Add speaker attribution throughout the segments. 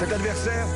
Speaker 1: Cet adversaire,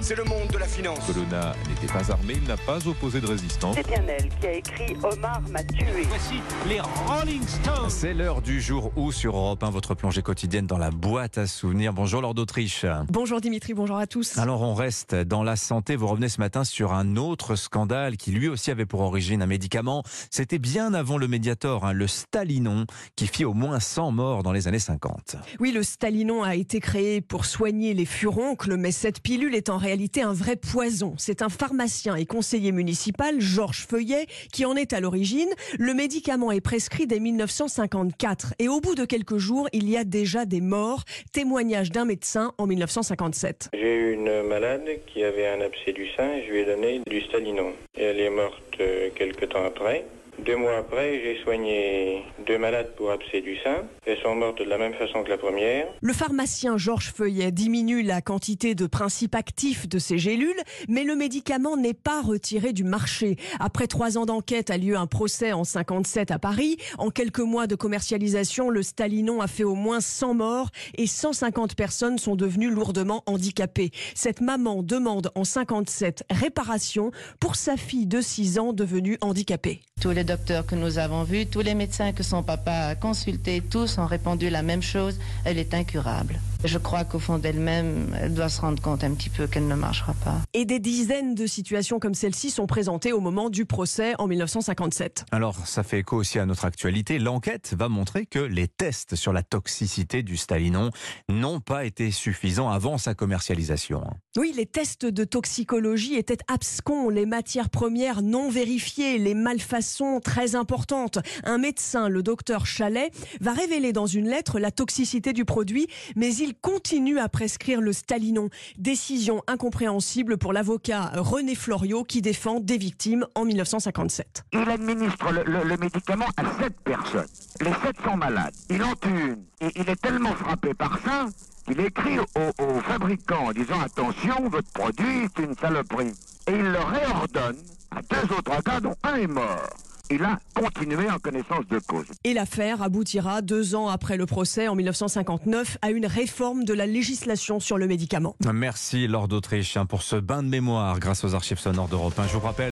Speaker 1: c'est le monde de la finance.
Speaker 2: Colonna n'était pas armé, il n'a pas opposé de résistance.
Speaker 3: C'est bien elle qui a écrit Omar m'a tué.
Speaker 4: Voici les Rolling Stones.
Speaker 5: C'est l'heure du jour où sur Europe 1, votre plongée quotidienne dans la boîte à souvenirs. Bonjour Lord d'Autriche.
Speaker 6: Bonjour Dimitri, bonjour à tous.
Speaker 5: Alors on reste dans la santé. Vous revenez ce matin sur un autre scandale qui lui aussi avait pour origine un médicament. C'était bien avant le Mediator, hein, le Stalinon, qui fit au moins 100 morts dans les années 50.
Speaker 6: Oui, le Stalinon a été créé pour soigner les furoncles, mais cette pilule est en réalité un vrai poison. C'est un pharmacien et conseiller municipal, Georges Feuillet, qui en est à l'origine. Le médicament est prescrit dès 1954 et au bout de quelques jours, il y a déjà des morts. Témoignage d'un médecin en 1957.
Speaker 7: J'ai eu une malade qui avait un abcès du sein et je lui ai donné du Stalinon. Et elle est morte euh, quelque temps après. Deux mois après, j'ai soigné deux malades pour abcès du sein. Elles sont mortes de la même façon que la première.
Speaker 6: Le pharmacien Georges Feuillet diminue la quantité de principes actifs de ces gélules, mais le médicament n'est pas retiré du marché. Après trois ans d'enquête a lieu un procès en 57 à Paris. En quelques mois de commercialisation, le Stalinon a fait au moins 100 morts et 150 personnes sont devenues lourdement handicapées. Cette maman demande en 57 réparation pour sa fille de 6 ans devenue handicapée.
Speaker 8: Tous les docteurs que nous avons vus, tous les médecins que son papa a consultés, tous ont répondu la même chose, elle est incurable. Je crois qu'au fond d'elle-même, elle doit se rendre compte un petit peu qu'elle ne marchera pas.
Speaker 6: Et des dizaines de situations comme celle-ci sont présentées au moment du procès en 1957.
Speaker 5: Alors ça fait écho aussi à notre actualité. L'enquête va montrer que les tests sur la toxicité du Stalinon n'ont pas été suffisants avant sa commercialisation.
Speaker 6: Oui, les tests de toxicologie étaient abscons, les matières premières non vérifiées, les malfaçons très importantes. Un médecin, le docteur Chalet, va révéler dans une lettre la toxicité du produit, mais il continue à prescrire le Stalinon. Décision incompréhensible pour l'avocat René Floriot qui défend des victimes en 1957.
Speaker 9: Il administre le, médicament à sept personnes. Les sept sont malades. Il en tue une. Et il est tellement frappé par ça qu'il écrit au, au fabricant en disant attention, votre produit c'est une saloperie. Et il le réordonne à deux autres cas dont un est mort. Il a continué en connaissance de cause.
Speaker 6: Et l'affaire aboutira deux ans après le procès en 1959 à une réforme de la législation sur le médicament.
Speaker 5: Merci Lord d'Autriche hein, pour ce bain de mémoire grâce aux archives sonores d'Europe 1. Je vous rappelle